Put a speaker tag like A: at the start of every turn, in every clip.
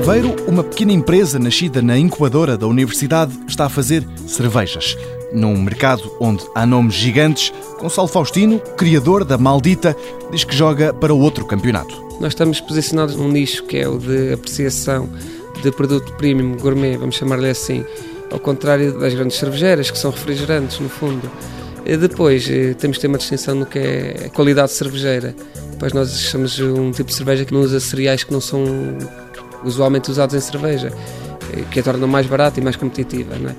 A: Aveiro, uma pequena empresa nascida na incubadora da universidade está a fazer cervejas. Num mercado onde há nomes gigantes, Gonçalo Faustino, criador da Maldita, diz que joga para outro campeonato.
B: Nós estamos posicionados num nicho que é o de apreciação de produto premium gourmet, vamos chamar-lhe assim, ao contrário das grandes cervejeiras, que são refrigerantes, no fundo. E depois, eh, temos que ter uma distinção no que é a qualidade cervejeira. Pois nós somos um tipo de cerveja que não usa cereais que não são usualmente usados em cerveja, eh, que a torna mais barata e mais competitiva. Não é?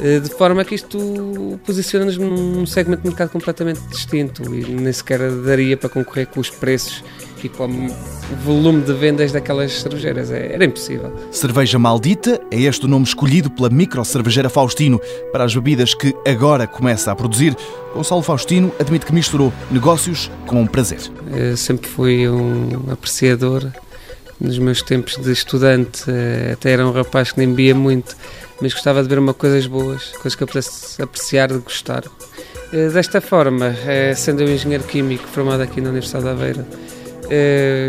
B: Eh, de forma que isto posiciona-nos num segmento de mercado completamente distinto e nem sequer daria para concorrer com os preços e com o volume de vendas daquelas cervejeiras. É, era impossível.
A: Cerveja Maldita é este o nome escolhido pela micro cervejeira Faustino para as bebidas que agora começa a produzir. Gonçalo Faustino admite que misturou negócios com prazer.
B: Eu sempre fui um apreciador. Nos meus tempos de estudante, eh, até era um rapaz que nem bebia muito mas gostava de ver uma coisas boas, coisas que eu pudesse apreciar e gostar. Eh, desta forma, eh, sendo eu engenheiro químico formado aqui na Universidade de Aveiro,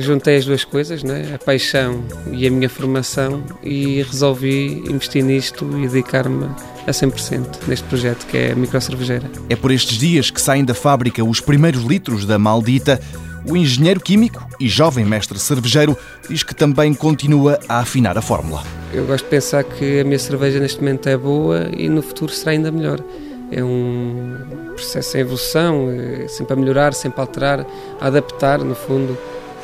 B: juntei as duas coisas, né? a paixão e a minha formação, e resolvi investir nisto e dedicar-me a 100% neste projeto que é a microcervejeira.
A: É por estes dias que saem da fábrica os primeiros litros da maldita o engenheiro químico e jovem mestre cervejeiro diz que também continua a afinar a fórmula.
B: Eu gosto de pensar que a minha cerveja neste momento é boa e no futuro será ainda melhor. É um processo em evolução, é sempre a melhorar, sempre a alterar, a adaptar, no fundo,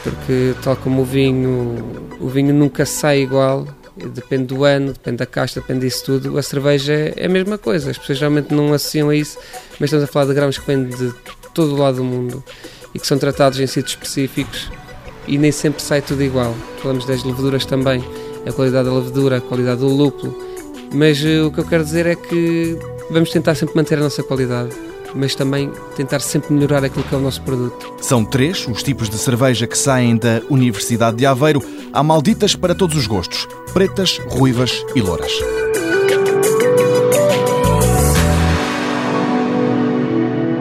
B: porque tal como o vinho, o vinho nunca sai igual, depende do ano, depende da caixa, depende disso tudo. A cerveja é a mesma coisa, as pessoas realmente não associam a isso, mas estamos a falar de grãos que vêm de todo o lado do mundo e que são tratados em sítios específicos e nem sempre sai tudo igual. Falamos das leveduras também, a qualidade da levedura, a qualidade do lúpulo, mas uh, o que eu quero dizer é que vamos tentar sempre manter a nossa qualidade, mas também tentar sempre melhorar aquilo que é o nosso produto.
A: São três os tipos de cerveja que saem da Universidade de Aveiro. Há malditas para todos os gostos: pretas, ruivas e louras.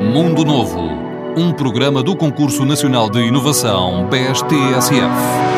C: Mundo Novo um programa do Concurso Nacional de Inovação BSTSF.